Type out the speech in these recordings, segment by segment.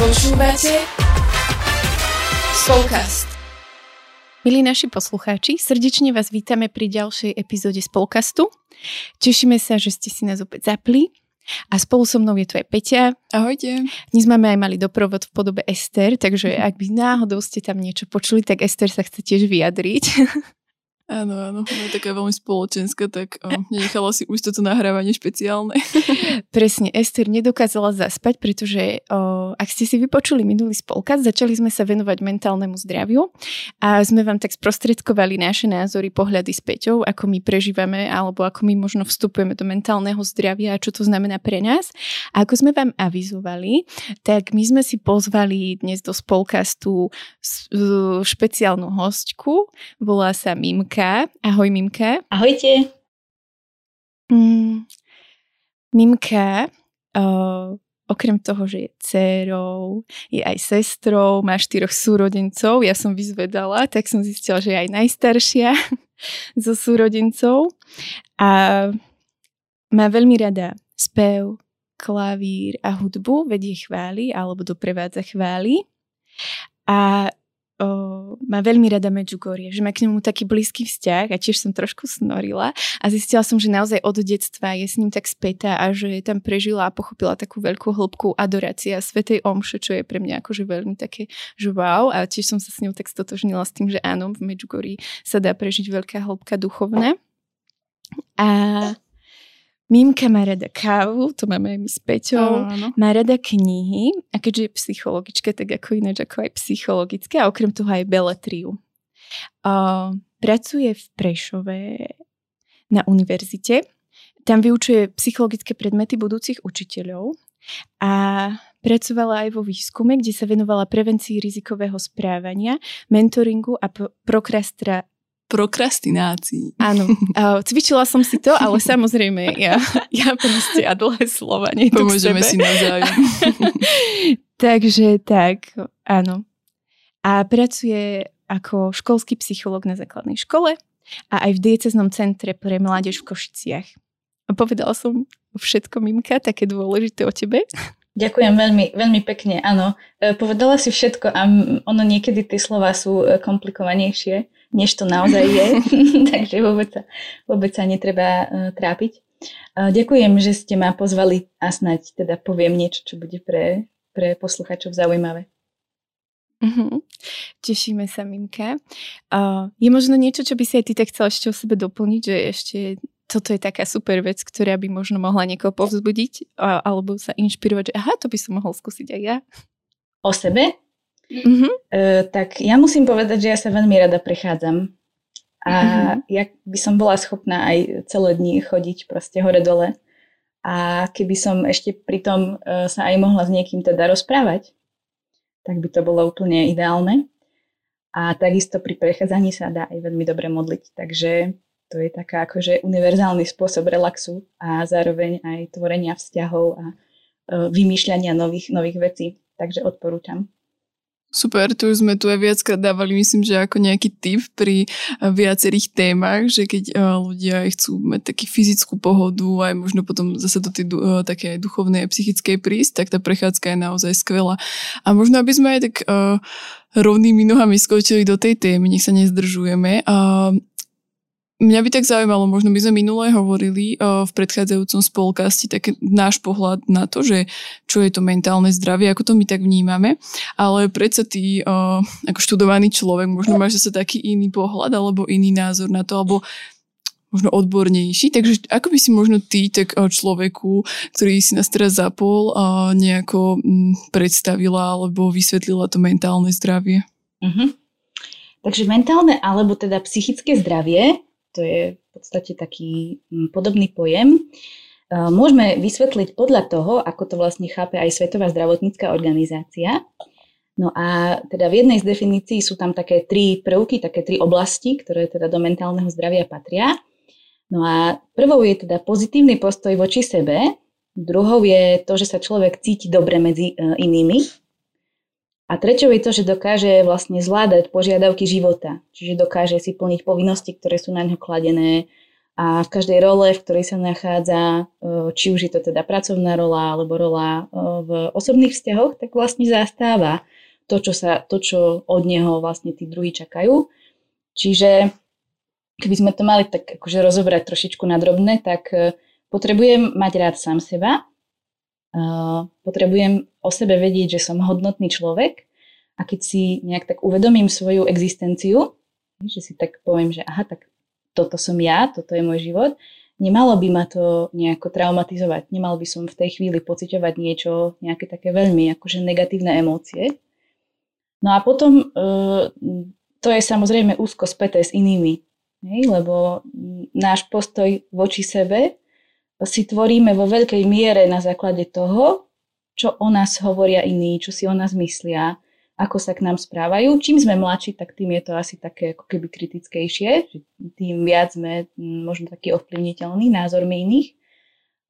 Počúvate Spolkast. Milí naši poslucháči, srdečne vás vítame pri ďalšej epizóde Spolkastu. Tešíme sa, že ste si nás opäť zapli. A spolu so mnou je tu aj Peťa. Ahojte. Dnes máme aj malý doprovod v podobe Ester, takže ak by náhodou ste tam niečo počuli, tak Ester sa chce tiež vyjadriť. Áno, áno, je taká veľmi spoločenská, tak o, nenechala si už toto nahrávanie špeciálne. Presne, Ester nedokázala zaspať, pretože o, ak ste si vypočuli minulý spolkaz, začali sme sa venovať mentálnemu zdraviu a sme vám tak sprostredkovali naše názory, pohľady s Peťou, ako my prežívame alebo ako my možno vstupujeme do mentálneho zdravia a čo to znamená pre nás. A ako sme vám avizovali, tak my sme si pozvali dnes do spolkastu špeciálnu hostku, volá sa Mimka Mimka. Ahoj Mimka. Ahojte. Mm, Mimka, uh, okrem toho, že je dcerou, je aj sestrou, má štyroch súrodencov, ja som vyzvedala, tak som zistila, že je aj najstaršia zo súrodencov a má veľmi rada spev, klavír a hudbu, vedie chváli alebo doprevádza chváli. A má veľmi rada Medjugorje, že má k nemu taký blízky vzťah a tiež som trošku snorila a zistila som, že naozaj od detstva je s ním tak spätá a že tam prežila a pochopila takú veľkú hĺbku adorácia Svetej Omše, čo je pre mňa akože veľmi také, že wow a tiež som sa s ňou tak stotožnila s tým, že áno, v Medjugorji sa dá prežiť veľká hĺbka duchovná. A Mimka má rada kávu, to máme aj my s Peťou, Áno. má rada knihy a keďže je psychologička, tak ako ináč ako aj psychologické a okrem toho aj beletriu. Uh, pracuje v Prešove na univerzite, tam vyučuje psychologické predmety budúcich učiteľov a pracovala aj vo výskume, kde sa venovala prevencii rizikového správania, mentoringu a pro- prokrastra, Prokrastinácii. Áno, cvičila som si to, ale samozrejme, ja, ja proste a dlhé slova nie Pomôžeme si navzájom. Takže tak, áno. A pracuje ako školský psychológ na základnej škole a aj v dieceznom centre pre mládež v Košiciach. A povedala som všetko, Mimka, také dôležité o tebe. Ďakujem veľmi, veľmi pekne, áno. E, Povedala si všetko a ono niekedy tie slova sú e, komplikovanejšie, než to naozaj je, takže vôbec sa, vôbec sa netreba uh, trápiť. Ďakujem, že ste ma pozvali a snať teda poviem niečo, čo bude pre, pre posluchačov zaujímavé. Uh-huh. Tešíme sa, Mimka. Uh, je možno niečo, čo by si aj ty tak chcela ešte o sebe doplniť, že ešte toto je taká super vec, ktorá by možno mohla niekoho povzbudiť alebo sa inšpirovať, že aha, to by som mohol skúsiť aj ja. O sebe? Uh-huh. Uh, tak ja musím povedať, že ja sa veľmi rada prechádzam. A Mhm. ja by som bola schopná aj celé dni chodiť proste hore-dole. A keby som ešte pritom uh, sa aj mohla s niekým teda rozprávať, tak by to bolo úplne ideálne. A takisto pri prechádzaní sa dá aj veľmi dobre modliť. Takže to je taká akože univerzálny spôsob relaxu a zároveň aj tvorenia vzťahov a uh, vymýšľania nových, nových vecí. Takže odporúčam. Super, tu už sme tu aj viackrát dávali, myslím, že ako nejaký tip pri eh, viacerých témach, že keď eh, ľudia chcú mať taký fyzickú pohodu, aj možno potom zase do tej také aj duchovnej a psychickej prísť, tak tá prechádzka je naozaj skvelá. A možno, aby sme aj tak uh, rovnými nohami skočili do tej témy, nech sa nezdržujeme. Mňa by tak zaujímalo, možno by sme minule hovorili uh, v predchádzajúcom spolkasti tak náš pohľad na to, že čo je to mentálne zdravie, ako to my tak vnímame, ale predsa ty uh, ako študovaný človek, možno máš zase taký iný pohľad alebo iný názor na to, alebo možno odbornejší, takže ako by si možno ty tak uh, človeku, ktorý si nás teraz zapol, nejako um, predstavila alebo vysvetlila to mentálne zdravie? Uh-huh. Takže mentálne alebo teda psychické zdravie to je v podstate taký mm, podobný pojem. Môžeme vysvetliť podľa toho, ako to vlastne chápe aj Svetová zdravotnícká organizácia. No a teda v jednej z definícií sú tam také tri prvky, také tri oblasti, ktoré teda do mentálneho zdravia patria. No a prvou je teda pozitívny postoj voči sebe, druhou je to, že sa človek cíti dobre medzi inými, a treťou je to, že dokáže vlastne zvládať požiadavky života. Čiže dokáže si plniť povinnosti, ktoré sú na ňo kladené a v každej role, v ktorej sa nachádza, či už je to teda pracovná rola alebo rola v osobných vzťahoch, tak vlastne zastáva to, čo, sa, to, čo od neho vlastne tí druhí čakajú. Čiže keby sme to mali tak akože rozobrať trošičku na drobné, tak potrebujem mať rád sám seba, potrebujem o sebe vedieť, že som hodnotný človek a keď si nejak tak uvedomím svoju existenciu, že si tak poviem, že aha, tak toto som ja, toto je môj život, nemalo by ma to nejako traumatizovať. Nemal by som v tej chvíli pociťovať niečo, nejaké také veľmi akože negatívne emócie. No a potom e, to je samozrejme úzko späté s inými, hej, lebo náš postoj voči sebe si tvoríme vo veľkej miere na základe toho, čo o nás hovoria iní, čo si o nás myslia, ako sa k nám správajú. Čím sme mladší, tak tým je to asi také ako keby kritickejšie, tým viac sme mm, možno taký ovplyvniteľný názormi iných.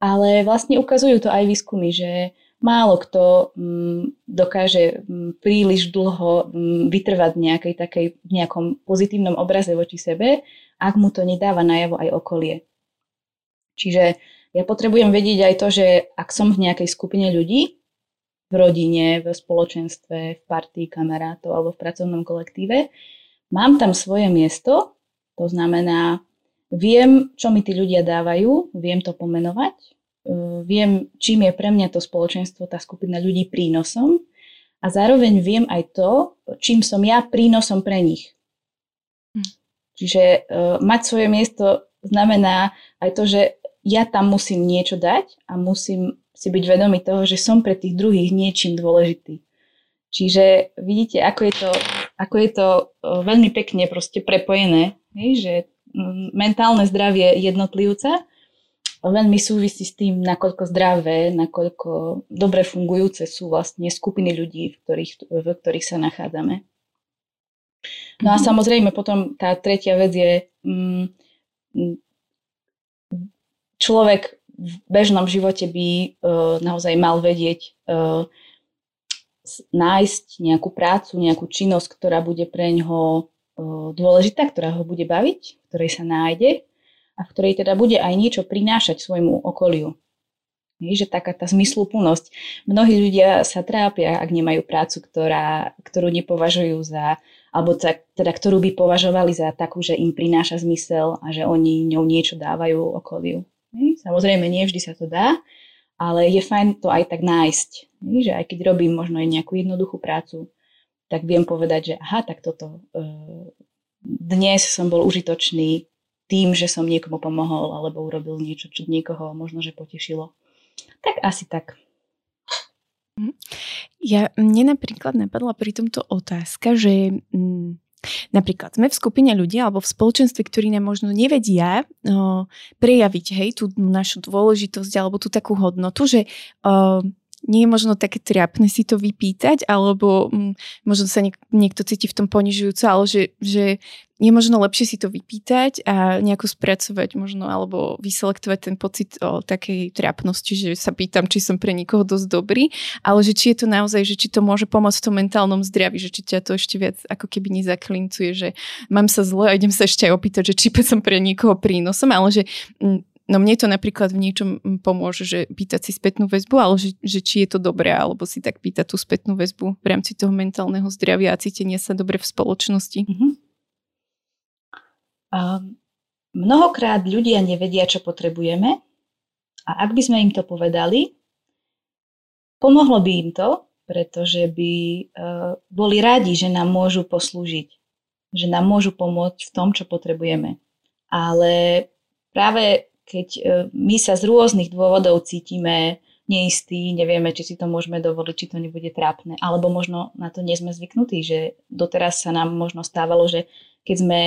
Ale vlastne ukazujú to aj výskumy, že málo kto mm, dokáže mm, príliš dlho vytrvať nejakej takej, v nejakom pozitívnom obraze voči sebe, ak mu to nedáva najavo aj okolie. Čiže ja potrebujem vedieť aj to, že ak som v nejakej skupine ľudí, v rodine, v spoločenstve, v partii kamarátov alebo v pracovnom kolektíve. Mám tam svoje miesto, to znamená, viem, čo mi tí ľudia dávajú, viem to pomenovať, e, viem, čím je pre mňa to spoločenstvo, tá skupina ľudí prínosom a zároveň viem aj to, čím som ja prínosom pre nich. Hm. Čiže uh, mať svoje miesto znamená aj to, že ja tam musím niečo dať a musím si byť vedomý toho, že som pre tých druhých niečím dôležitý. Čiže vidíte, ako je to, ako je to veľmi pekne proste prepojené, že mentálne zdravie jednotlivca veľmi súvisí s tým, nakoľko zdravé, nakoľko dobre fungujúce sú vlastne skupiny ľudí, v ktorých, v ktorých sa nachádzame. No a mhm. samozrejme potom tá tretia vec je, mm, človek v bežnom živote by uh, naozaj mal vedieť uh, nájsť nejakú prácu, nejakú činnosť, ktorá bude pre ňoho uh, dôležitá, ktorá ho bude baviť, ktorej sa nájde a v ktorej teda bude aj niečo prinášať svojmu okoliu. Je, že taká tá zmysluplnosť. Mnohí ľudia sa trápia, ak nemajú prácu, ktorá, ktorú nepovažujú za, alebo teda ktorú by považovali za takú, že im prináša zmysel a že oni ňou niečo dávajú okoliu. Samozrejme, nie vždy sa to dá, ale je fajn to aj tak nájsť. Že aj keď robím možno aj nejakú jednoduchú prácu, tak viem povedať, že aha, tak toto e, dnes som bol užitočný tým, že som niekomu pomohol alebo urobil niečo, čo niekoho možno, že potešilo. Tak asi tak. Mhm. Ja, mne napríklad napadla pri tomto otázka, že mm, Napríklad sme v skupine ľudí alebo v spoločenstve, ktorí nám možno nevedia o, prejaviť hej, tú našu dôležitosť alebo tú takú hodnotu, že o, nie je možno také triapne si to vypýtať, alebo m, možno sa niek- niekto cíti v tom ponižujúco, ale že, že je možno lepšie si to vypýtať a nejako spracovať možno, alebo vyselektovať ten pocit o takej triapnosti, že sa pýtam, či som pre nikoho dosť dobrý, ale že či je to naozaj, že či to môže pomôcť v tom mentálnom zdraví, že či ťa to ešte viac ako keby nezaklincuje, že mám sa zle a idem sa ešte aj opýtať, že či som pre nikoho prínosom, ale že No mne to napríklad v niečom pomôže, že pýtať si spätnú väzbu, ale že, že či je to dobré, alebo si tak pýtať tú spätnú väzbu v rámci toho mentálneho zdravia a cítenia sa dobre v spoločnosti. Mm-hmm. Um, mnohokrát ľudia nevedia, čo potrebujeme a ak by sme im to povedali, pomohlo by im to, pretože by uh, boli radi, že nám môžu poslúžiť, že nám môžu pomôcť v tom, čo potrebujeme. Ale práve keď e, my sa z rôznych dôvodov cítime neistí, nevieme, či si to môžeme dovoliť, či to nebude trápne, alebo možno na to nie sme zvyknutí, že doteraz sa nám možno stávalo, že keď sme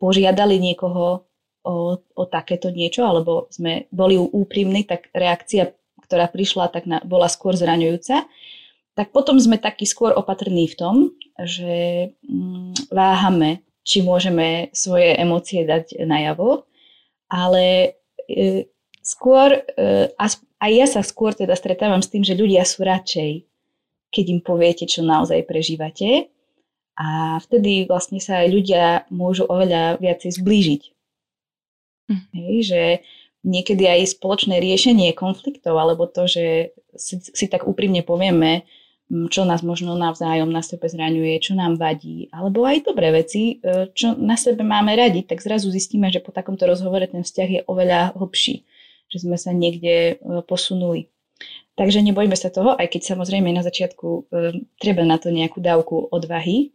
požiadali niekoho o, o takéto niečo, alebo sme boli úprimní, tak reakcia, ktorá prišla, tak na, bola skôr zraňujúca. Tak potom sme takí skôr opatrní v tom, že mm, váhame, či môžeme svoje emócie dať najavo, ale skôr, e, aj ja sa skôr teda stretávam s tým, že ľudia sú radšej, keď im poviete, čo naozaj prežívate. A vtedy vlastne sa aj ľudia môžu oveľa viacej zblížiť. Mm. Hej, že niekedy aj spoločné riešenie konfliktov, alebo to, že si, si tak úprimne povieme, čo nás možno navzájom na sebe zraňuje, čo nám vadí, alebo aj dobré veci, e, čo na sebe máme radi, tak zrazu zistíme, že po takomto rozhovore ten vzťah je oveľa hlbší, že sme sa niekde e, posunuli. Takže nebojme sa toho, aj keď samozrejme na začiatku e, treba na to nejakú dávku odvahy.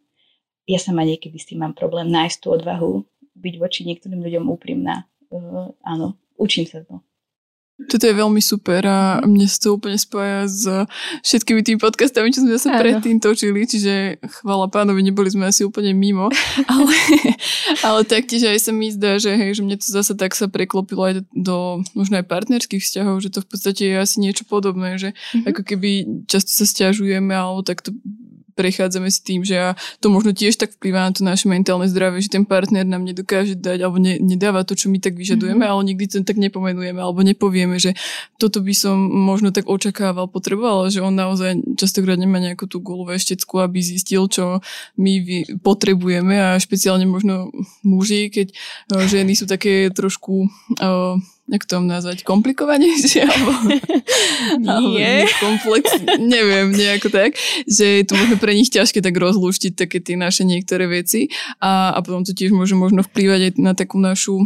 Ja sama niekedy s tým mám problém nájsť tú odvahu, byť voči niektorým ľuďom úprimná. Áno, učím sa to. Toto je veľmi super a mne sa to úplne spája s všetkými tými podcastami, čo sme sa predtým točili, čiže chvala pánovi, neboli sme asi úplne mimo, ale, ale taktiež aj sa mi zdá, že, hej, že mne to zase tak sa preklopilo aj do, do možno aj partnerských vzťahov, že to v podstate je asi niečo podobné, že mm-hmm. ako keby často sa stiažujeme alebo takto prechádzame s tým, že a to možno tiež tak vplyvá na to naše mentálne zdravie, že ten partner nám nedokáže dať alebo ne, nedáva to, čo my tak vyžadujeme, mm-hmm. ale nikdy to tak nepomenujeme alebo nepovieme, že toto by som možno tak očakával, potreboval, že on naozaj častokrát nemá nejakú tú gulu veštecku, aby zistil, čo my potrebujeme a špeciálne možno muži, keď uh, ženy sú také trošku uh, jak to nazvať, komplikovanejšie, alebo, Nie. alebo komplex, neviem, nejako tak, že je to možno pre nich ťažké tak rozlúštiť také tie naše niektoré veci a, a potom to tiež môže možno vplývať aj na takú našu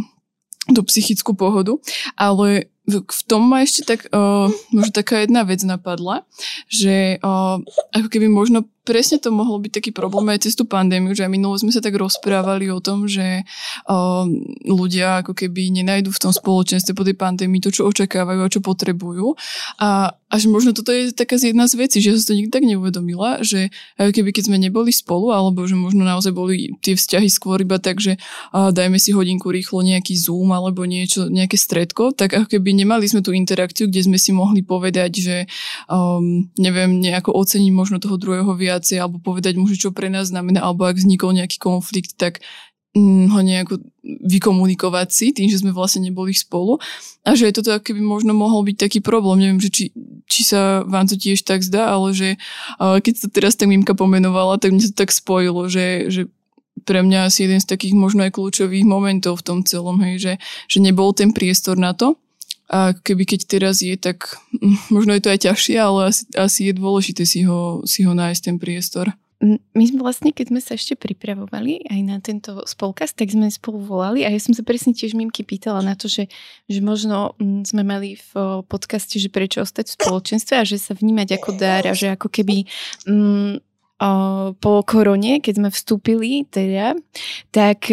tú psychickú pohodu, ale v tom ma ešte tak, uh, možno taká jedna vec napadla, že uh, ako keby možno presne to mohlo byť taký problém aj cez tú pandémiu, že aj minulo sme sa tak rozprávali o tom, že uh, ľudia ako keby nenajdu v tom spoločenstve po tej pandémii to, čo očakávajú a čo potrebujú. A až možno toto je taká z jedna z vecí, že som to nikdy tak neuvedomila, že ako keby keď sme neboli spolu, alebo že možno naozaj boli tie vzťahy skôr iba tak, že uh, dajme si hodinku rýchlo nejaký Zoom alebo niečo, nejaké stredko, tak ako keby nemali sme tú interakciu, kde sme si mohli povedať, že um, neviem, nejako oceniť možno toho druhého viacej, alebo povedať mu, čo pre nás znamená, alebo ak vznikol nejaký konflikt, tak mm, ho nejako vykomunikovať si tým, že sme vlastne neboli spolu a že toto keby možno mohol byť taký problém. Neviem, že či, či sa vám to tiež tak zdá, ale že keď to teraz tak Mimka pomenovala, tak mne to tak spojilo, že, že pre mňa asi jeden z takých možno aj kľúčových momentov v tom celom, hej, že, že nebol ten priestor na to a keby keď teraz je, tak možno je to aj ťažšie, ale asi, asi je dôležité si ho, si ho nájsť ten priestor. My sme vlastne, keď sme sa ešte pripravovali aj na tento spolkaz, tak sme spolu volali a ja som sa presne tiež Mimky pýtala na to, že, že možno sme mali v podcaste, že prečo ostať v spoločenstve a že sa vnímať ako dar a že ako keby mm, po korone, keď sme vstúpili teda, tak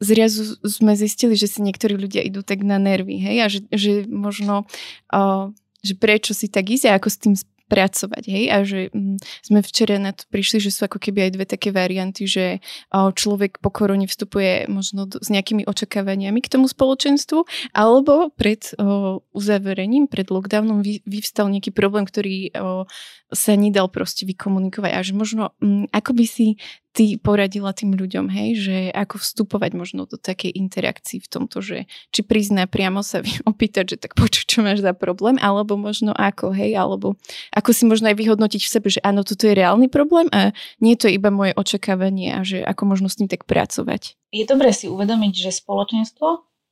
zrazu sme zistili, že si niektorí ľudia idú tak na nervy, hej, a že, že možno, uh, že prečo si tak ísť a ako s tým pracovať, hej, a že hm, sme včera na to prišli, že sú ako keby aj dve také varianty, že uh, človek po korone vstupuje možno do, s nejakými očakávaniami k tomu spoločenstvu, alebo pred uh, uzaverením, pred lockdownom vy, vyvstal nejaký problém, ktorý uh, sa nedal proste vykomunikovať. A že možno hm, ako by si ty poradila tým ľuďom, hej, že ako vstupovať možno do takej interakcii v tomto, že či prizná priamo sa opýtať, že tak počuť, čo máš za problém, alebo možno ako, hej, alebo ako si možno aj vyhodnotiť v sebe, že áno, toto je reálny problém a nie je to iba moje očakávanie a že ako možno s tým tak pracovať. Je dobré si uvedomiť, že spoločenstvo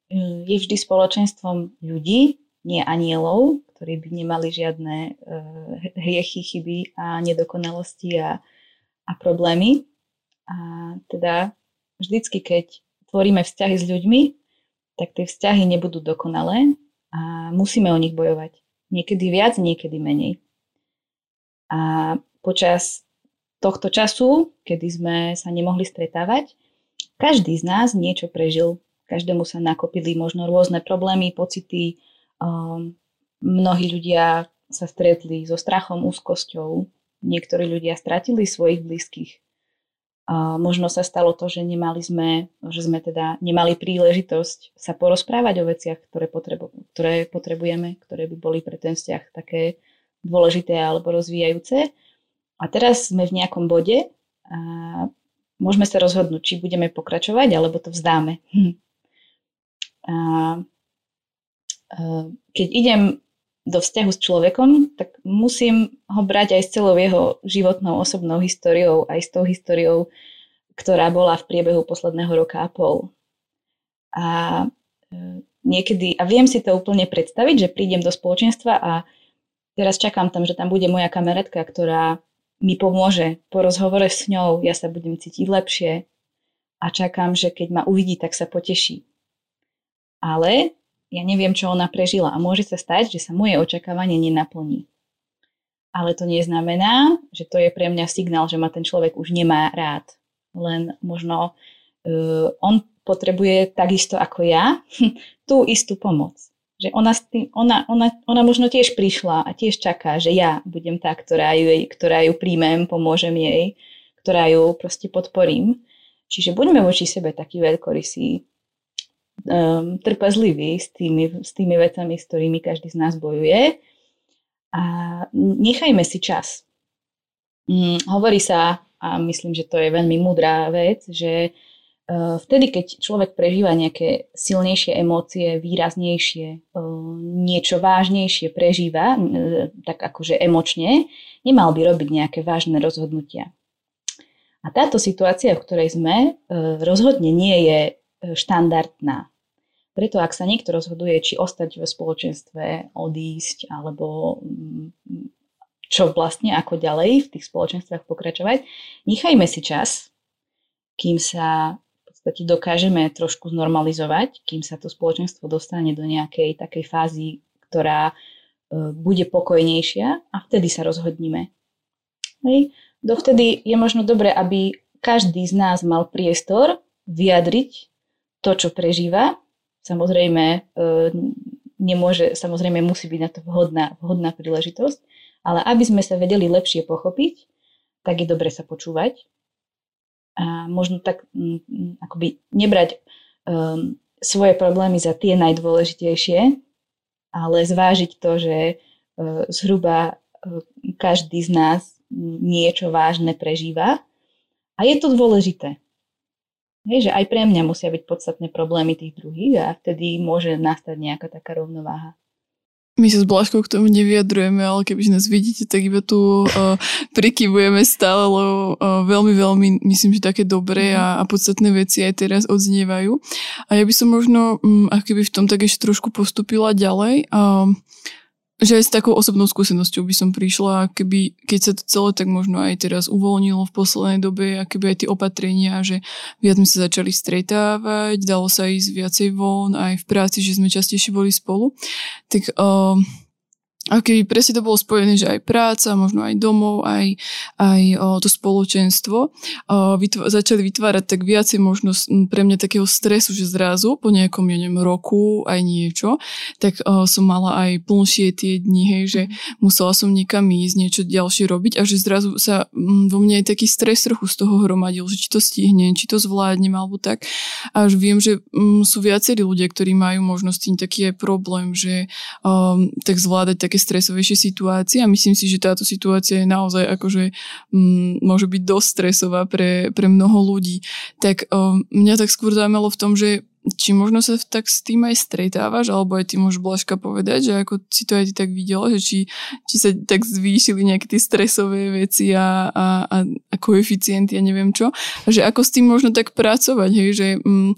hm, je vždy spoločenstvom ľudí, nie anielov, ktorí by nemali žiadne uh, hriechy, chyby a nedokonalosti a, a problémy a teda vždycky, keď tvoríme vzťahy s ľuďmi, tak tie vzťahy nebudú dokonalé a musíme o nich bojovať. Niekedy viac, niekedy menej. A počas tohto času, kedy sme sa nemohli stretávať, každý z nás niečo prežil. Každému sa nakopili možno rôzne problémy, pocity. Um, mnohí ľudia sa stretli so strachom, úzkosťou. Niektorí ľudia stratili svojich blízkych. Možno sa stalo to, že nemali sme, že sme teda nemali príležitosť sa porozprávať o veciach, ktoré, potrebu, ktoré potrebujeme, ktoré by boli pre ten vzťah také dôležité alebo rozvíjajúce. A teraz sme v nejakom bode a môžeme sa rozhodnúť, či budeme pokračovať, alebo to vzdáme. A keď idem do vzťahu s človekom, tak musím ho brať aj s celou jeho životnou osobnou históriou, aj s tou históriou, ktorá bola v priebehu posledného roka a pol. A e, niekedy, a viem si to úplne predstaviť, že prídem do spoločenstva a teraz čakám tam, že tam bude moja kamarátka, ktorá mi pomôže po rozhovore s ňou, ja sa budem cítiť lepšie a čakám, že keď ma uvidí, tak sa poteší. Ale ja neviem, čo ona prežila a môže sa stať, že sa moje očakávanie nenaplní. Ale to neznamená, že to je pre mňa signál, že ma ten človek už nemá rád. Len možno uh, on potrebuje takisto ako ja tú istú pomoc. Že ona, ona, ona, ona možno tiež prišla a tiež čaká, že ja budem tá, ktorá ju, ktorá ju príjmem, pomôžem jej, ktorá ju proste podporím. Čiže buďme voči sebe takí veľkorysí, um, trpezliví s tými, s tými vecami, s ktorými každý z nás bojuje a nechajme si čas. Um, hovorí sa, a myslím, že to je veľmi mudrá vec, že Eh, vtedy, keď človek prežíva nejaké silnejšie emócie, výraznejšie, eh, niečo vážnejšie prežíva, eh, tak akože emočne, nemal by robiť nejaké vážne rozhodnutia. A táto situácia, v ktorej sme, rozhodne nie je štandardná. Preto ak sa niekto rozhoduje, či ostať v spoločenstve, odísť, alebo mm, čo vlastne ako ďalej v tých spoločenstvách pokračovať, nechajme si čas, kým sa podstate dokážeme trošku znormalizovať, kým sa to spoločenstvo dostane do nejakej takej fázy, ktorá e, bude pokojnejšia a vtedy sa rozhodníme. Hej. Dovtedy je možno dobre, aby každý z nás mal priestor vyjadriť to, čo prežíva. Samozrejme, e, nemôže, samozrejme musí byť na to vhodná, vhodná príležitosť, ale aby sme sa vedeli lepšie pochopiť, tak je dobre sa počúvať, a možno tak akoby nebrať um, svoje problémy za tie najdôležitejšie, ale zvážiť to, že uh, zhruba uh, každý z nás niečo vážne prežíva a je to dôležité. Hej, že aj pre mňa musia byť podstatné problémy tých druhých a vtedy môže nastať nejaká taká rovnováha. My sa s Blažkou k tomu nevyjadrujeme, ale keby nás vidíte, tak iba tu uh, prikyvujeme stále, lebo uh, veľmi, veľmi myslím, že také dobré a, a podstatné veci aj teraz odznievajú. A ja by som možno, um, ak keby v tom tak ešte trošku postupila ďalej, uh, že aj s takou osobnou skúsenosťou by som prišla, keby, keď sa to celé tak možno aj teraz uvoľnilo v poslednej dobe, a keby aj tie opatrenia, že viac sme sa začali stretávať, dalo sa ísť viacej von, aj v práci, že sme častejšie boli spolu, tak uh, a keby presne to bolo spojené, že aj práca, možno aj domov, aj, aj o, to spoločenstvo o, vytv- začali vytvárať tak viacej možno pre mňa takého stresu, že zrazu po nejakom, ja neviem, roku aj niečo, tak o, som mala aj plnšie tie dni, hej, že mhm. musela som niekam ísť, niečo ďalšie robiť a že zrazu sa m, vo mne aj taký stres trochu z toho hromadil, že či to stihnem, či to zvládnem alebo tak. A už viem, že m, sú viacerí ľudia, ktorí majú možnosť tým taký aj problém, že o, tak zvládať tak také stresovejšie situácie a myslím si, že táto situácia je naozaj akože m, mm, môže byť dosť stresová pre, pre mnoho ľudí. Tak o, mňa tak skôr zaujímalo v tom, že či možno sa tak s tým aj stretávaš, alebo aj ty môžeš Blažka povedať, že ako si to aj ty tak videla, že či, či sa tak zvýšili nejaké tie stresové veci a, a, a, koeficienty a neviem čo. Že ako s tým možno tak pracovať, hej, že... M,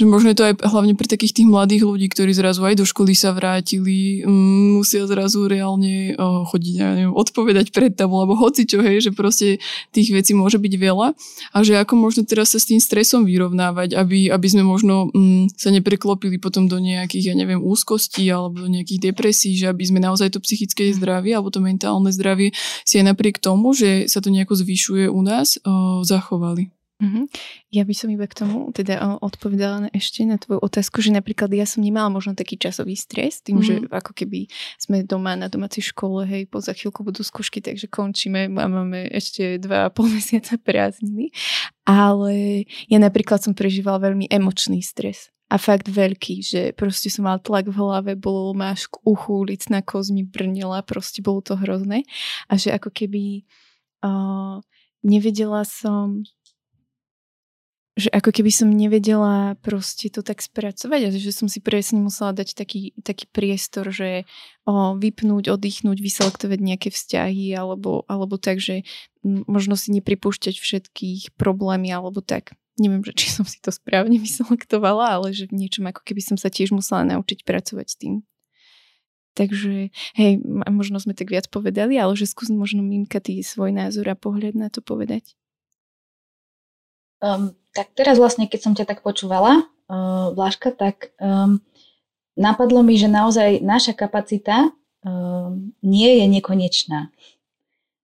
že možno je to aj hlavne pre takých tých mladých ľudí, ktorí zrazu aj do školy sa vrátili, mm, musia zrazu reálne chodiť, ja neviem, odpovedať pred tabu, alebo hoci čo, hej, že proste tých vecí môže byť veľa a že ako možno teraz sa s tým stresom vyrovnávať, aby, aby sme možno mm, sa nepreklopili potom do nejakých, ja neviem, úzkostí alebo do nejakých depresí, že aby sme naozaj to psychické zdravie alebo to mentálne zdravie si aj napriek tomu, že sa to nejako zvyšuje u nás, o, zachovali. Mm-hmm. Ja by som iba k tomu teda odpovedala ešte na tvoju otázku, že napríklad ja som nemala možno taký časový stres, tým, mm-hmm. že ako keby sme doma na domácej škole, hej, po za chvíľku budú skúšky, takže končíme a máme ešte dva a pol mesiaca prázdniny. Ale ja napríklad som prežívala veľmi emočný stres a fakt veľký, že proste som mal tlak v hlave, bolo máš k uchu, licná koz mi brnila, proste bolo to hrozné a že ako keby uh, nevedela som že ako keby som nevedela proste to tak spracovať že som si presne musela dať taký, taký priestor, že o, vypnúť, oddychnúť, vyselektovať nejaké vzťahy alebo, alebo tak, že možno si nepripúšťať všetkých problémy alebo tak. neviem, že či som si to správne vyselektovala, ale že v niečom ako keby som sa tiež musela naučiť pracovať s tým. Takže, hej, možno sme tak viac povedali, ale že skús možno Mimka ty svoj názor a pohľad na to povedať. Um, tak teraz vlastne, keď som ťa tak počúvala, uh, Vláška, tak um, napadlo mi, že naozaj naša kapacita um, nie je nekonečná.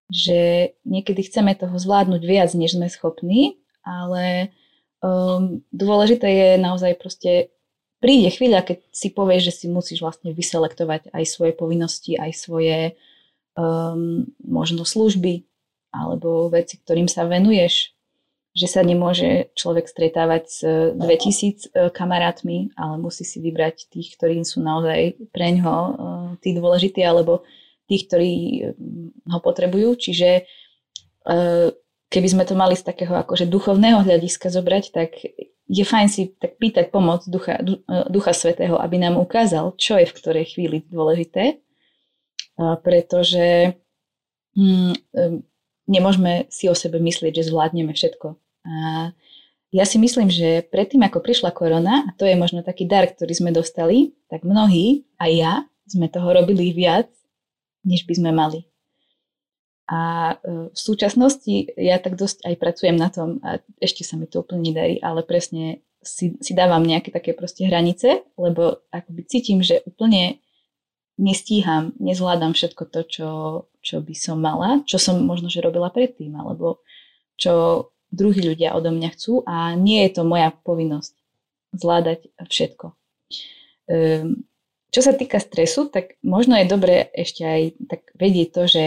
Že niekedy chceme toho zvládnuť viac, než sme schopní, ale um, dôležité je naozaj proste príde chvíľa, keď si povieš, že si musíš vlastne vyselektovať aj svoje povinnosti, aj svoje um, možno služby alebo veci, ktorým sa venuješ. Že sa nemôže človek stretávať s 2000 uh, kamarátmi, ale musí si vybrať tých, ktorí sú naozaj pre ňoho uh, tí dôležití, alebo tých, ktorí um, ho potrebujú. Čiže keby sme to mali z takého akože duchovného hľadiska zobrať, tak je fajn si tak pýtať pomoc Ducha, Ducha Svetého, aby nám ukázal, čo je v ktorej chvíli dôležité, pretože hm, nemôžeme si o sebe myslieť, že zvládneme všetko. A ja si myslím, že predtým, ako prišla korona, a to je možno taký dar, ktorý sme dostali, tak mnohí, aj ja, sme toho robili viac, než by sme mali. A e, v súčasnosti ja tak dosť aj pracujem na tom, a ešte sa mi to úplne nedarí, ale presne si, si dávam nejaké také proste hranice, lebo akoby cítim, že úplne nestíham, nezvládam všetko to, čo, čo by som mala, čo som možno, že robila predtým, alebo čo druhí ľudia odo mňa chcú a nie je to moja povinnosť zvládať všetko. Um, čo sa týka stresu, tak možno je dobré ešte aj tak vedieť to, že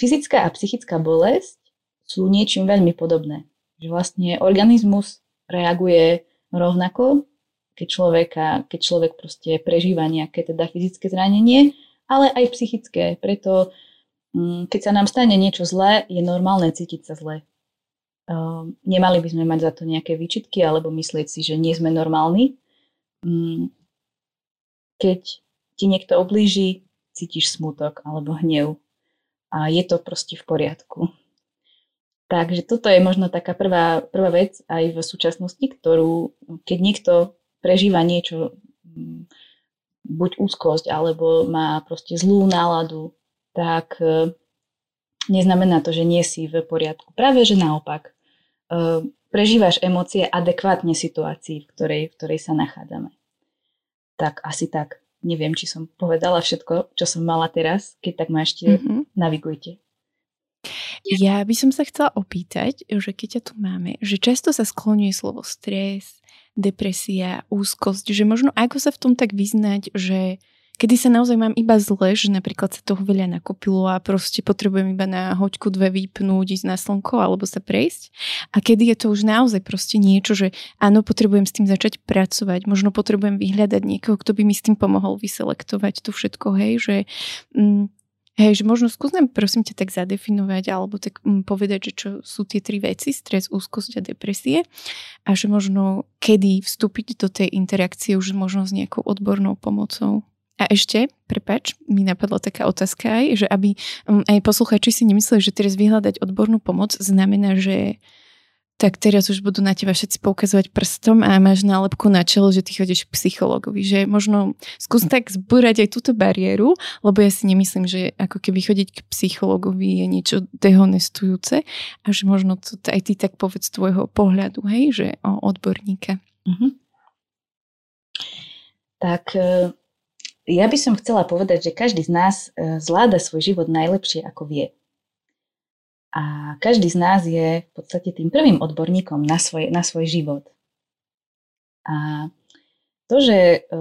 Fyzická a psychická bolesť sú niečím veľmi podobné. Že vlastne organizmus reaguje rovnako, keď, človeka, keď človek proste prežíva nejaké teda fyzické zranenie, ale aj psychické. Preto mm, keď sa nám stane niečo zlé, je normálne cítiť sa zle. Ehm, nemali by sme mať za to nejaké výčitky alebo myslieť si, že nie sme normálni. Mm, keď ti niekto oblíži, cítiš smutok alebo hnev a je to proste v poriadku. Takže toto je možno taká prvá, prvá vec aj v súčasnosti, ktorú keď niekto prežíva niečo, mm, buď úzkosť, alebo má proste zlú náladu, tak e, neznamená to, že nie si v poriadku. Práve, že naopak. E, prežívaš emócie adekvátne situácii, v ktorej, v ktorej sa nachádzame. Tak asi tak neviem, či som povedala všetko, čo som mala teraz. Keď tak ma ešte mm-hmm. navigujte. Ja by som sa chcela opýtať, že keď ťa tu máme, že často sa skloňuje slovo stres, depresia, úzkosť, že možno ako sa v tom tak vyznať, že kedy sa naozaj mám iba zle, že napríklad sa toho veľa nakopilo a proste potrebujem iba na hoďku dve vypnúť, ísť na slnko alebo sa prejsť. A kedy je to už naozaj proste niečo, že áno, potrebujem s tým začať pracovať, možno potrebujem vyhľadať niekoho, kto by mi s tým pomohol vyselektovať to všetko, hej, že mm, Hej, že možno skús nám prosím ťa tak zadefinovať alebo tak mm, povedať, že čo sú tie tri veci, stres, úzkosť a depresie a že možno kedy vstúpiť do tej interakcie už možno s nejakou odbornou pomocou. A ešte, prepač, mi napadla taká otázka aj, že aby um, aj posluchači si nemysleli, že teraz vyhľadať odbornú pomoc znamená, že tak teraz už budú na teba všetci poukazovať prstom a máš nálepku na čelo, že ty chodíš k psychologovi. Že možno skús tak zbúrať aj túto bariéru, lebo ja si nemyslím, že ako keby chodiť k psychologovi je niečo dehonestujúce a že možno to aj ty tak povedz tvojho pohľadu, hej, že o odborníka. Mm-hmm. Tak e, ja by som chcela povedať, že každý z nás e, zvláda svoj život najlepšie, ako vie. A každý z nás je v podstate tým prvým odborníkom na svoj, na svoj život. A to, že e,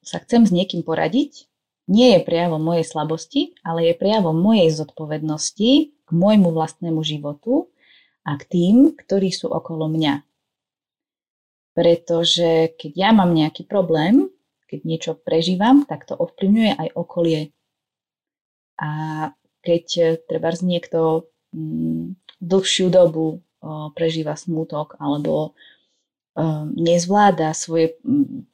sa chcem s niekým poradiť, nie je prejavom mojej slabosti, ale je prejavom mojej zodpovednosti k môjmu vlastnému životu a k tým, ktorí sú okolo mňa. Pretože keď ja mám nejaký problém, keď niečo prežívam, tak to ovplyvňuje aj okolie. A keď e, treba niekto mm, dlhšiu dobu prežíva smútok alebo e, nezvláda svoje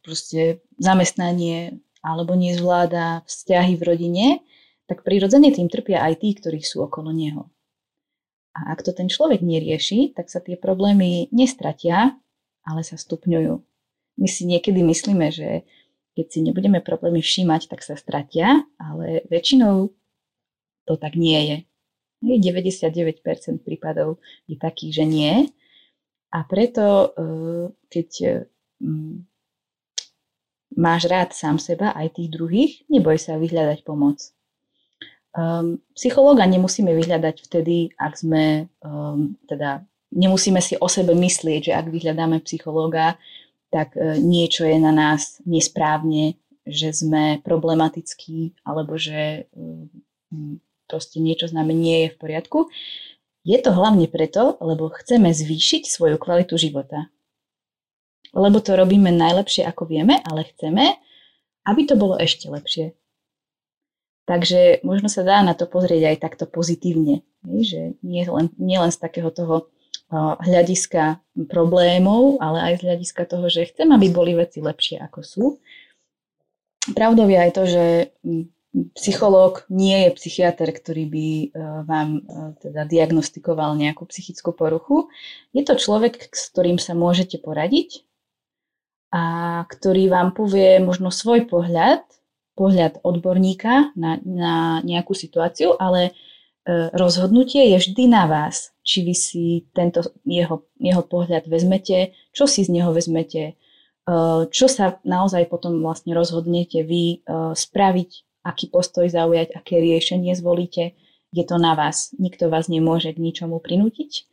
proste zamestnanie alebo nezvláda vzťahy v rodine, tak prirodzene tým trpia aj tí, ktorí sú okolo neho. A ak to ten človek nerieši, tak sa tie problémy nestratia, ale sa stupňujú. My si niekedy myslíme, že keď si nebudeme problémy všímať, tak sa stratia, ale väčšinou to tak nie je. 99% prípadov je takých, že nie. A preto, eh, keď mm, máš rád sám seba, aj tých druhých, neboj sa vyhľadať pomoc. Um, psychológa nemusíme vyhľadať vtedy, ak sme, teda nemusíme si o sebe myslieť, že ak vyhľadáme psychológa, tak uh, niečo je na nás nesprávne, že sme problematickí, alebo že um, proste niečo s nami nie je v poriadku. Je to hlavne preto, lebo chceme zvýšiť svoju kvalitu života. Lebo to robíme najlepšie, ako vieme, ale chceme, aby to bolo ešte lepšie. Takže možno sa dá na to pozrieť aj takto pozitívne, že nie len, nie len z takého toho hľadiska problémov, ale aj z hľadiska toho, že chcem, aby boli veci lepšie ako sú. Pravdou je aj to, že psychológ nie je psychiatr, ktorý by e, vám e, teda diagnostikoval nejakú psychickú poruchu. Je to človek, s ktorým sa môžete poradiť a ktorý vám povie možno svoj pohľad pohľad odborníka na, na nejakú situáciu, ale rozhodnutie je vždy na vás, či vy si tento jeho, jeho pohľad vezmete, čo si z neho vezmete, e, čo sa naozaj potom vlastne rozhodnete vy e, spraviť, aký postoj zaujať, aké riešenie zvolíte, je to na vás. Nikto vás nemôže k ničomu prinútiť,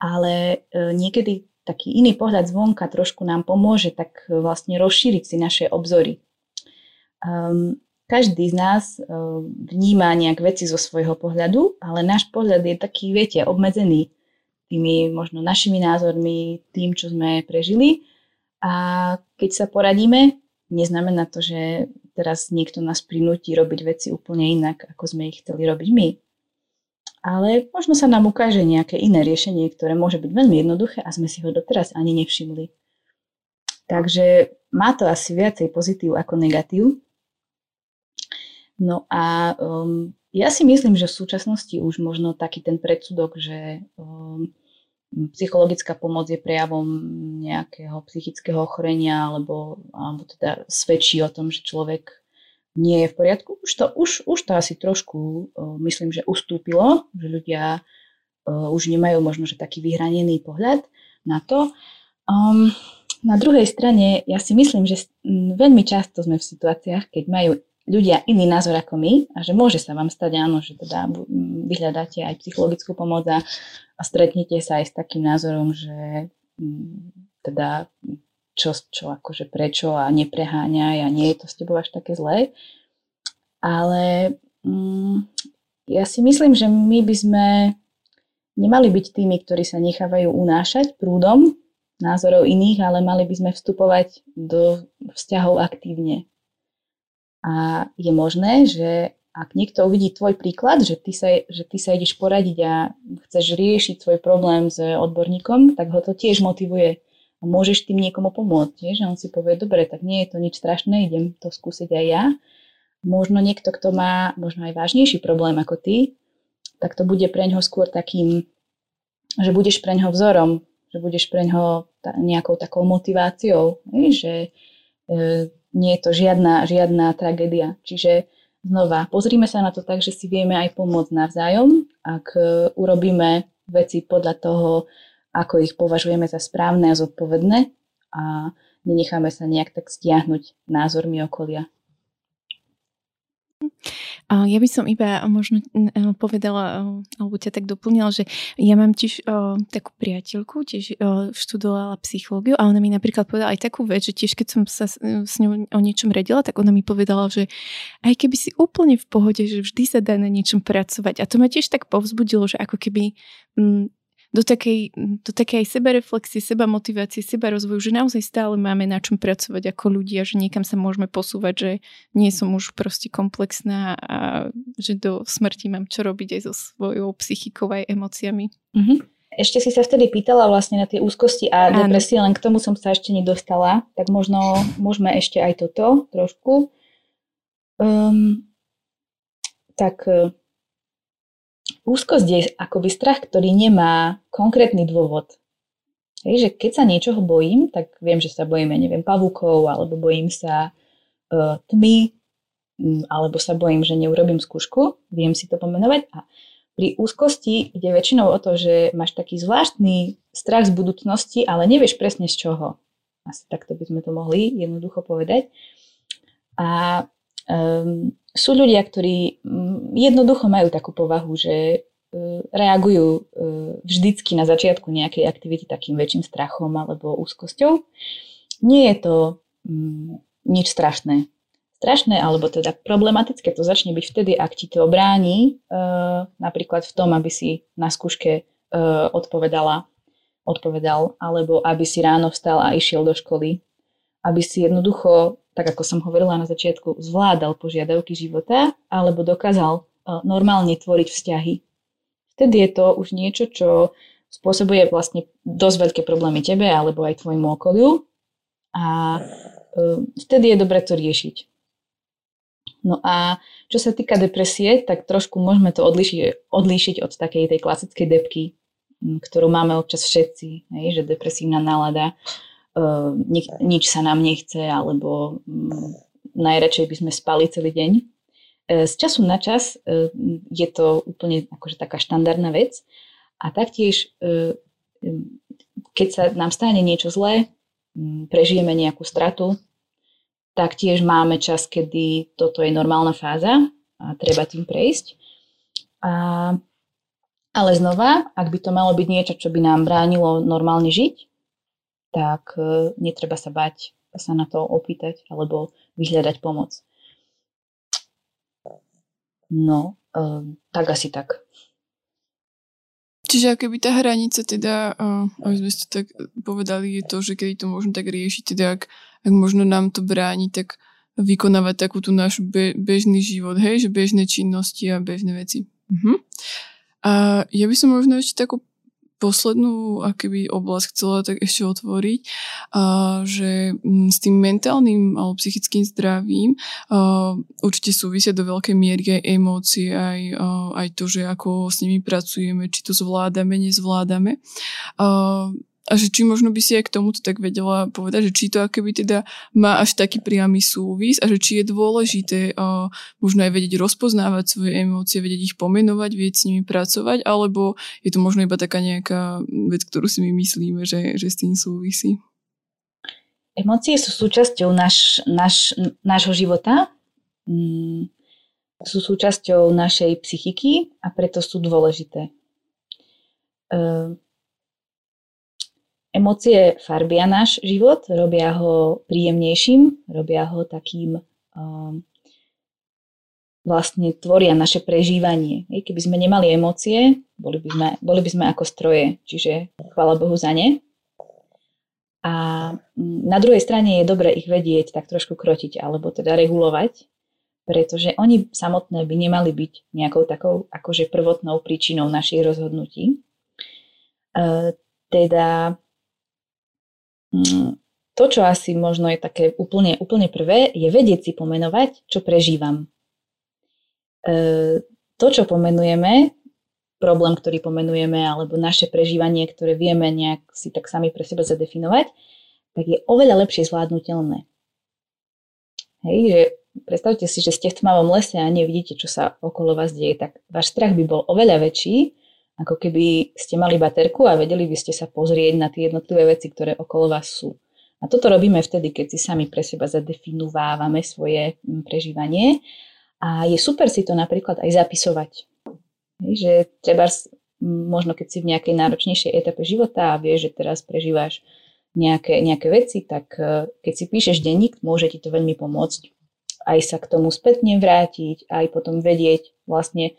ale niekedy taký iný pohľad zvonka trošku nám pomôže tak vlastne rozšíriť si naše obzory Um, každý z nás uh, vníma nejak veci zo svojho pohľadu, ale náš pohľad je taký, viete, obmedzený tými možno našimi názormi, tým, čo sme prežili. A keď sa poradíme, neznamená to, že teraz niekto nás prinúti robiť veci úplne inak, ako sme ich chceli robiť my. Ale možno sa nám ukáže nejaké iné riešenie, ktoré môže byť veľmi jednoduché a sme si ho doteraz ani nevšimli. Takže má to asi viacej pozitív ako negatív. No a um, ja si myslím, že v súčasnosti už možno taký ten predsudok, že um, psychologická pomoc je prejavom nejakého psychického ochorenia alebo, alebo teda svedčí o tom, že človek nie je v poriadku. Už to, už, už to asi trošku uh, myslím, že ustúpilo, že ľudia uh, už nemajú možno že taký vyhranený pohľad na to. Um, na druhej strane, ja si myslím, že veľmi často sme v situáciách, keď majú ľudia iný názor ako my a že môže sa vám stať áno, že teda vyhľadáte aj psychologickú pomoc a, a stretnete sa aj s takým názorom, že teda čo, čo akože prečo a nepreháňaj a nie je to s tebou až také zlé. Ale mm, ja si myslím, že my by sme nemali byť tými, ktorí sa nechávajú unášať prúdom názorov iných, ale mali by sme vstupovať do vzťahov aktívne. A je možné, že ak niekto uvidí tvoj príklad, že ty, sa, že ty sa ideš poradiť a chceš riešiť svoj problém s odborníkom, tak ho to tiež motivuje. A môžeš tým niekomu pomôcť, že on si povie, dobre, tak nie je to nič strašné, idem to skúsiť aj ja. Možno niekto, kto má možno aj vážnejší problém ako ty, tak to bude pre ňoho skôr takým, že budeš pre ňoho vzorom, že budeš pre ňoho nejakou takou motiváciou, že e, nie je to žiadna, žiadna tragédia. Čiže znova, pozrime sa na to tak, že si vieme aj pomôcť navzájom, ak e, urobíme veci podľa toho, ako ich považujeme za správne a zodpovedné a nenecháme sa nejak tak stiahnuť názormi okolia. Ja by som iba možno povedala, alebo ťa tak doplnila, že ja mám tiež o, takú priateľku, tiež o, študovala psychológiu a ona mi napríklad povedala aj takú vec, že tiež keď som sa s, s ňou o niečom radila, tak ona mi povedala, že aj keby si úplne v pohode, že vždy sa dá na niečom pracovať. A to ma tiež tak povzbudilo, že ako keby m, do takej, do takej aj sebareflexie, seba motivácie, seba rozvoju, že naozaj stále máme na čom pracovať ako ľudia, že niekam sa môžeme posúvať, že nie som už proste komplexná a že do smrti mám čo robiť aj so svojou psychikou aj emóciami. Mm-hmm. Ešte si sa vtedy pýtala vlastne na tie úzkosti a depresie, len k tomu som sa ešte nedostala, tak možno môžeme ešte aj toto trošku. Um, tak úzkosť je akoby strach, ktorý nemá konkrétny dôvod. Hej, že keď sa niečoho bojím, tak viem, že sa bojím, ja neviem, pavúkov, alebo bojím sa uh, tmy, alebo sa bojím, že neurobím skúšku, viem si to pomenovať. A pri úzkosti ide väčšinou o to, že máš taký zvláštny strach z budúcnosti, ale nevieš presne z čoho. Asi takto by sme to mohli jednoducho povedať. A sú ľudia, ktorí mm, jednoducho majú takú povahu, že uh, reagujú uh, vždycky na začiatku nejakej aktivity takým väčším strachom alebo úzkosťou. Nie je to um, nič strašné. Strašné alebo teda problematické to začne byť vtedy, ak ti to bráni uh, napríklad v tom, aby si na skúške odpovedala, odpovedal, alebo aby si ráno vstal a išiel do školy, aby si jednoducho tak ako som hovorila na začiatku, zvládal požiadavky života alebo dokázal e, normálne tvoriť vzťahy. Vtedy je to už niečo, čo spôsobuje vlastne dosť veľké problémy tebe alebo aj tvojmu okoliu a e, vtedy je dobre to riešiť. No a čo sa týka depresie, tak trošku môžeme to odlišiť, odlíšiť od takej tej klasickej depky, ktorú máme občas všetci, hej, že depresívna nálada Ehm, nech, nič sa nám nechce, alebo um, najradšej by sme spali celý deň. E, z času na čas e, je to úplne akože taká štandardná vec a taktiež, keď sa nám stane niečo zlé, prežijeme nejakú stratu, tak tiež máme čas, kedy toto je normálna fáza a treba tým prejsť. A, ale znova, ak by to malo byť niečo, čo by nám bránilo normálne žiť, tak e, netreba sa bať sa na to opýtať alebo vyhľadať pomoc. No, um, tak asi tak. Čiže keby tá hranica teda, uh, aby sme to tak povedali, je to, že keď to možno tak riešiť, teda ak, ak možno nám to bráni, tak vykonávať takú tú náš be, bežný život, hej, že bežné činnosti a bežné veci. Uh-huh. A ja by som možno ešte takú poslednú akoby oblasť chcela tak ešte otvoriť, že mm, s tým mentálnym alebo psychickým zdravím určite súvisia do veľkej miery aj emócie, aj, aj to, že ako s nimi pracujeme, či to zvládame, nezvládame. A že či možno by si aj k tomuto tak vedela povedať, že či to akoby teda má až taký priamy súvis a že či je dôležité uh, možno aj vedieť rozpoznávať svoje emócie, vedieť ich pomenovať, vedieť s nimi pracovať, alebo je to možno iba taká nejaká vec, ktorú si my myslíme, že, že s tým súvisí. Emócie sú súčasťou naš, naš, nášho života, mm, sú súčasťou našej psychiky a preto sú dôležité. Emócie farbia náš život, robia ho príjemnejším, robia ho takým, um, vlastne tvoria naše prežívanie. Keby sme nemali emócie, boli by sme, boli by sme ako stroje, čiže chvála Bohu za ne. A mm, na druhej strane je dobre ich vedieť tak trošku krotiť, alebo teda regulovať, pretože oni samotné by nemali byť nejakou takou akože prvotnou príčinou našich rozhodnutí. E, teda to, čo asi možno je také úplne, úplne prvé, je vedieť si pomenovať, čo prežívam. E, to, čo pomenujeme, problém, ktorý pomenujeme, alebo naše prežívanie, ktoré vieme nejak si tak sami pre seba zadefinovať, tak je oveľa lepšie zvládnutelné. Hej, že predstavte si, že ste v tmavom lese a nevidíte, čo sa okolo vás deje, tak váš strach by bol oveľa väčší, ako keby ste mali baterku a vedeli by ste sa pozrieť na tie jednotlivé veci, ktoré okolo vás sú. A toto robíme vtedy, keď si sami pre seba zadefinovávame svoje mm, prežívanie. A je super si to napríklad aj zapisovať. Že treba možno keď si v nejakej náročnejšej etape života a vieš, že teraz prežívaš nejaké, nejaké veci, tak e, keď si píšeš denník, môže ti to veľmi pomôcť aj sa k tomu spätne vrátiť, aj potom vedieť vlastne,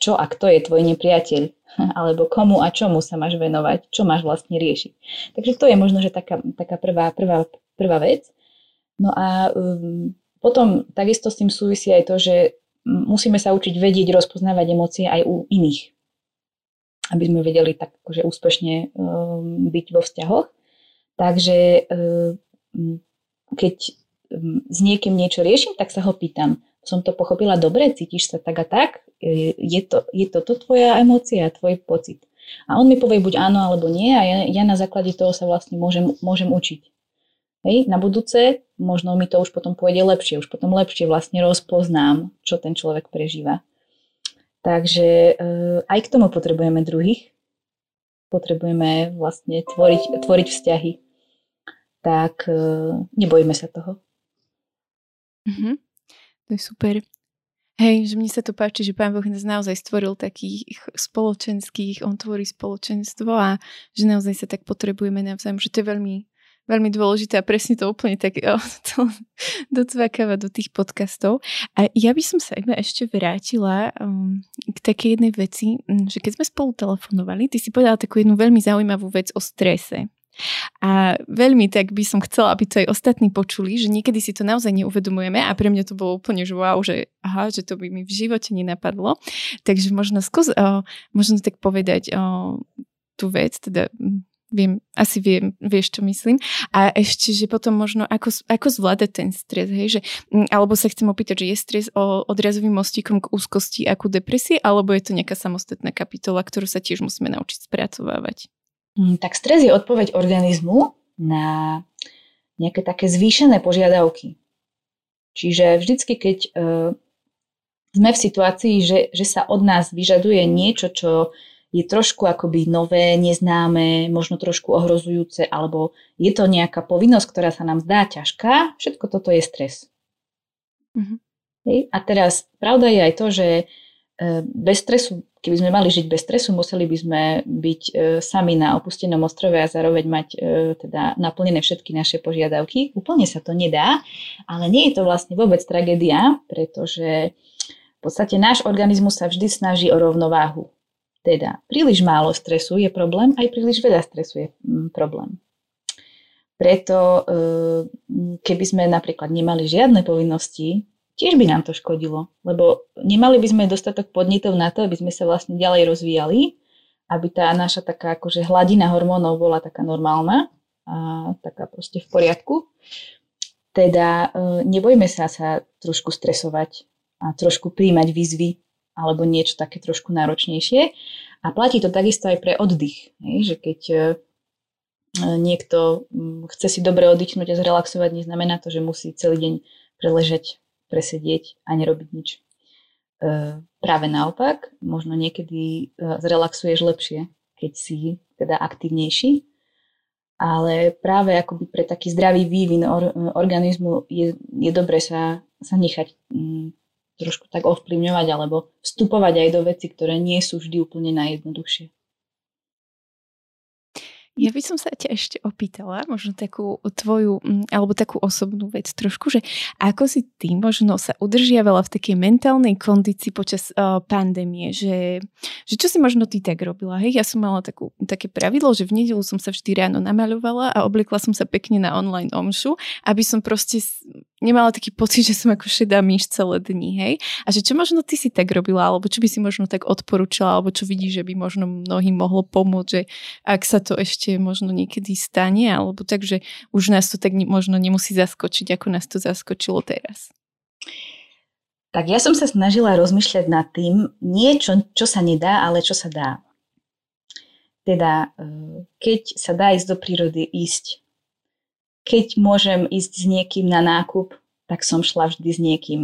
čo a kto je tvoj nepriateľ, alebo komu a čomu sa máš venovať, čo máš vlastne riešiť. Takže to je možno, že taká, taká prvá, prvá, prvá vec. No a um, potom takisto s tým súvisí aj to, že musíme sa učiť vedieť rozpoznávať emócie aj u iných. Aby sme vedeli tak akože úspešne um, byť vo vzťahoch. Takže um, keď s niekým niečo riešim, tak sa ho pýtam. Som to pochopila dobre, cítiš sa tak a tak, je, to, je toto tvoja emócia, tvoj pocit. A on mi povie buď áno alebo nie a ja, ja na základe toho sa vlastne môžem, môžem učiť. Hej, na budúce možno mi to už potom pôjde lepšie, už potom lepšie vlastne rozpoznám, čo ten človek prežíva. Takže e, aj k tomu potrebujeme druhých, potrebujeme vlastne tvoriť, tvoriť vzťahy. Tak e, nebojíme sa toho. Mm-hmm. To je super. Hej, že mne sa to páči, že Pán Boh nás naozaj stvoril takých spoločenských, On tvorí spoločenstvo a že naozaj sa tak potrebujeme navzájom, že to je veľmi, veľmi dôležité a presne to úplne tak o, to docvakáva do tých podcastov. A ja by som sa iba ešte vrátila um, k takej jednej veci, že keď sme spolu telefonovali, ty si povedala takú jednu veľmi zaujímavú vec o strese. A veľmi tak by som chcela, aby to aj ostatní počuli, že niekedy si to naozaj neuvedomujeme a pre mňa to bolo úplne, že wow, že aha, že to by mi v živote nenapadlo. Takže možno skús, uh, možno tak povedať uh, tú vec, teda viem, asi viem, vieš, čo myslím. A ešte, že potom možno ako, ako zvládať ten stres, hej, že, alebo sa chcem opýtať, že je stres o, odrazovým mostíkom k úzkosti ako depresie, alebo je to nejaká samostatná kapitola, ktorú sa tiež musíme naučiť spracovávať? Mm, tak stres je odpoveď organizmu na nejaké také zvýšené požiadavky. Čiže vždycky, keď uh, sme v situácii, že, že sa od nás vyžaduje niečo, čo je trošku akoby nové, neznáme, možno trošku ohrozujúce, alebo je to nejaká povinnosť, ktorá sa nám zdá ťažká, všetko toto je stres. Mm-hmm. Hej? A teraz pravda je aj to, že E, bez stresu, keby sme mali žiť bez stresu, museli by sme byť e, sami na opustenom ostrove a zároveň mať e, teda naplnené všetky naše požiadavky. Úplne sa to nedá, ale nie je to vlastne vôbec tragédia, pretože v podstate náš organizmus sa vždy snaží o rovnováhu. Teda príliš málo stresu je problém, aj príliš veľa stresu je mm, problém. Preto keby sme napríklad nemali žiadne povinnosti, tiež by nám to škodilo, lebo nemali by sme dostatok podnetov na to, aby sme sa vlastne ďalej rozvíjali, aby tá naša taká akože hladina hormónov bola taká normálna a taká proste v poriadku. Teda e, nebojme sa sa trošku stresovať a trošku príjmať výzvy alebo niečo také trošku náročnejšie. A platí to takisto aj pre oddych, že keď e, niekto chce si dobre oddychnúť a zrelaxovať, neznamená to, že musí celý deň preležať presedieť a nerobiť nič. E, práve naopak, možno niekedy e, zrelaxuješ lepšie, keď si teda aktívnejší, ale práve akoby pre taký zdravý vývin or, organizmu je, je dobre sa, sa nechať mm, trošku tak ovplyvňovať alebo vstupovať aj do veci, ktoré nie sú vždy úplne najjednoduchšie. Ja by som sa ťa ešte opýtala, možno takú tvoju, mm, alebo takú osobnú vec trošku, že ako si ty možno sa udržiavala v takej mentálnej kondícii počas uh, pandémie, že, že čo si možno ty tak robila, hej? Ja som mala takú, také pravidlo, že v nedelu som sa vždy ráno namaľovala a obliekla som sa pekne na online omšu, aby som proste nemala taký pocit, že som ako šedá myš celé dni, hej? A že čo možno ty si tak robila, alebo čo by si možno tak odporúčala, alebo čo vidíš, že by možno mnohým mohlo pomôcť, že ak sa to ešte možno niekedy stane, alebo tak, že už nás to tak možno nemusí zaskočiť, ako nás to zaskočilo teraz. Tak ja som sa snažila rozmýšľať nad tým, nie čo, sa nedá, ale čo sa dá. Teda, e, keď sa dá ísť do prírody, ísť keď môžem ísť s niekým na nákup, tak som šla vždy s niekým.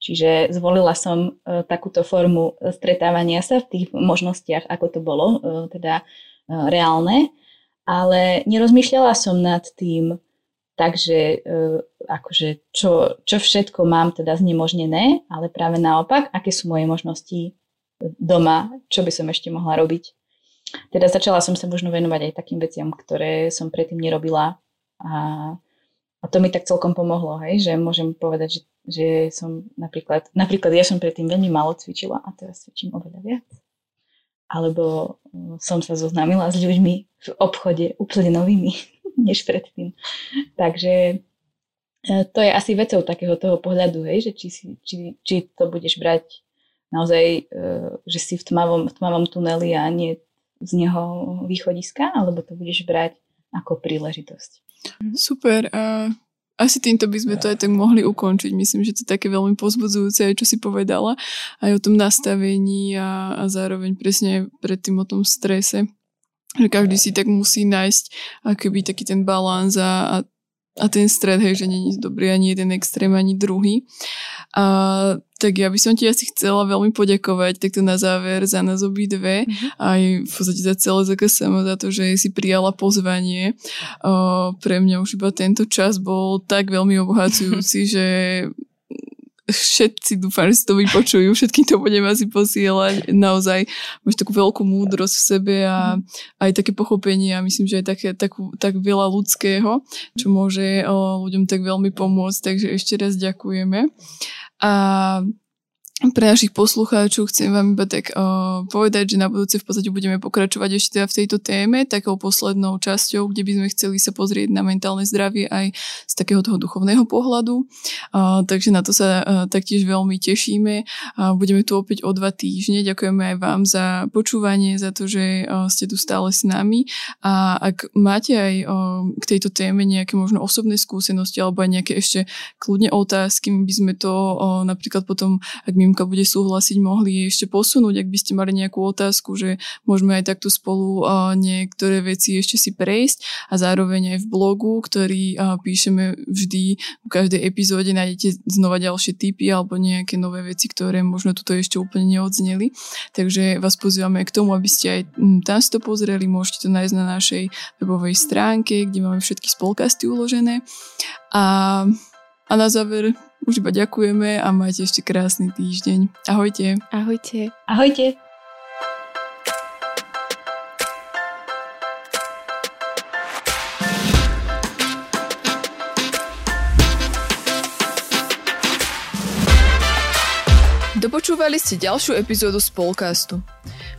Čiže zvolila som e, takúto formu stretávania sa v tých možnostiach, ako to bolo, e, teda e, reálne, ale nerozmýšľala som nad tým, takže e, akože čo, čo všetko mám teda znemožnené, ale práve naopak, aké sú moje možnosti doma, čo by som ešte mohla robiť. Teda začala som sa možno venovať aj takým veciam, ktoré som predtým nerobila a, a to mi tak celkom pomohlo, hej, že môžem povedať, že, že som napríklad, napríklad ja som predtým veľmi málo cvičila a teraz cvičím oveľa viac. Alebo uh, som sa zoznámila s ľuďmi v obchode úplne novými, než predtým. Takže e, to je asi vecou takého toho pohľadu, hej, že či, si, či, či to budeš brať naozaj, e, že si v tmavom, v tmavom tuneli a nie z neho východiska, alebo to budeš brať ako príležitosť. Mhm. Super. A asi týmto by sme to aj tak mohli ukončiť. Myslím, že to je také veľmi pozbudzujúce, aj čo si povedala, aj o tom nastavení a, a zároveň presne predtým o tom strese. Že každý si tak musí nájsť akoby taký ten balans a, a a ten stred, hej, že není dobrý ani jeden extrém, ani druhý. A, tak ja by som ti asi chcela veľmi poďakovať takto na záver za nás obidve mm-hmm. aj v podstate za celé ZKSM za to, že si prijala pozvanie. O, pre mňa už iba tento čas bol tak veľmi obohacujúci, že všetci dúfam, že si to vypočujú, všetkým to budem asi posielať. Naozaj máš takú veľkú múdrosť v sebe a aj také pochopenie a myslím, že aj také, takú, tak veľa ľudského, čo môže o, ľuďom tak veľmi pomôcť. Takže ešte raz ďakujeme. A pre našich poslucháčov chcem vám iba tak uh, povedať, že na budúce v podstate budeme pokračovať ešte teda v tejto téme, takou poslednou časťou, kde by sme chceli sa pozrieť na mentálne zdravie aj z takého toho duchovného pohľadu. Uh, takže na to sa uh, taktiež veľmi tešíme. Uh, budeme tu opäť o dva týždne. Ďakujeme aj vám za počúvanie, za to, že uh, ste tu stále s nami. A ak máte aj uh, k tejto téme nejaké možno osobné skúsenosti alebo aj nejaké ešte kľudne otázky, my by sme to uh, napríklad potom, ak my výnimka bude súhlasiť, mohli ešte posunúť, ak by ste mali nejakú otázku, že môžeme aj takto spolu niektoré veci ešte si prejsť a zároveň aj v blogu, ktorý píšeme vždy v každej epizóde nájdete znova ďalšie tipy alebo nejaké nové veci, ktoré možno tuto ešte úplne neodzneli. Takže vás pozývame k tomu, aby ste aj tam si to pozreli, môžete to nájsť na našej webovej stránke, kde máme všetky spolkasty uložené. A, a na záver už iba ďakujeme a majte ešte krásny týždeň. Ahojte. Ahojte. Ahojte. Dopočúvali ste ďalšiu epizódu Spolcastu.